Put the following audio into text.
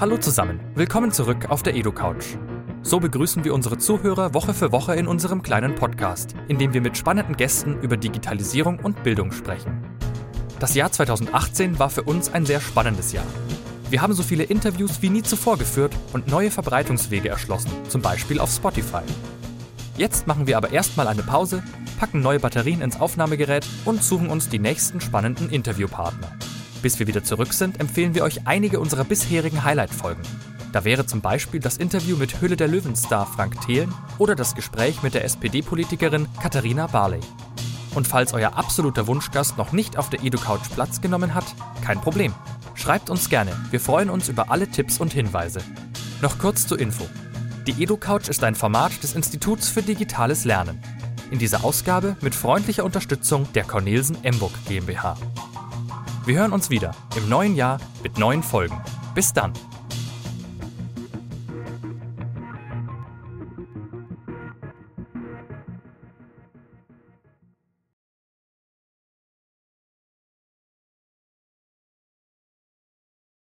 Hallo zusammen, willkommen zurück auf der EduCouch. So begrüßen wir unsere Zuhörer Woche für Woche in unserem kleinen Podcast, in dem wir mit spannenden Gästen über Digitalisierung und Bildung sprechen. Das Jahr 2018 war für uns ein sehr spannendes Jahr. Wir haben so viele Interviews wie nie zuvor geführt und neue Verbreitungswege erschlossen, zum Beispiel auf Spotify. Jetzt machen wir aber erstmal eine Pause, packen neue Batterien ins Aufnahmegerät und suchen uns die nächsten spannenden Interviewpartner. Bis wir wieder zurück sind, empfehlen wir euch einige unserer bisherigen Highlight-Folgen. Da wäre zum Beispiel das Interview mit Hülle der Löwenstar Frank Thelen oder das Gespräch mit der SPD-Politikerin Katharina Barley. Und falls euer absoluter Wunschgast noch nicht auf der EduCouch Platz genommen hat, kein Problem. Schreibt uns gerne, wir freuen uns über alle Tipps und Hinweise. Noch kurz zur Info. Die EduCouch ist ein Format des Instituts für digitales Lernen. In dieser Ausgabe mit freundlicher Unterstützung der Cornelsen Emburg GmbH. Wir hören uns wieder im neuen Jahr mit neuen Folgen. Bis dann!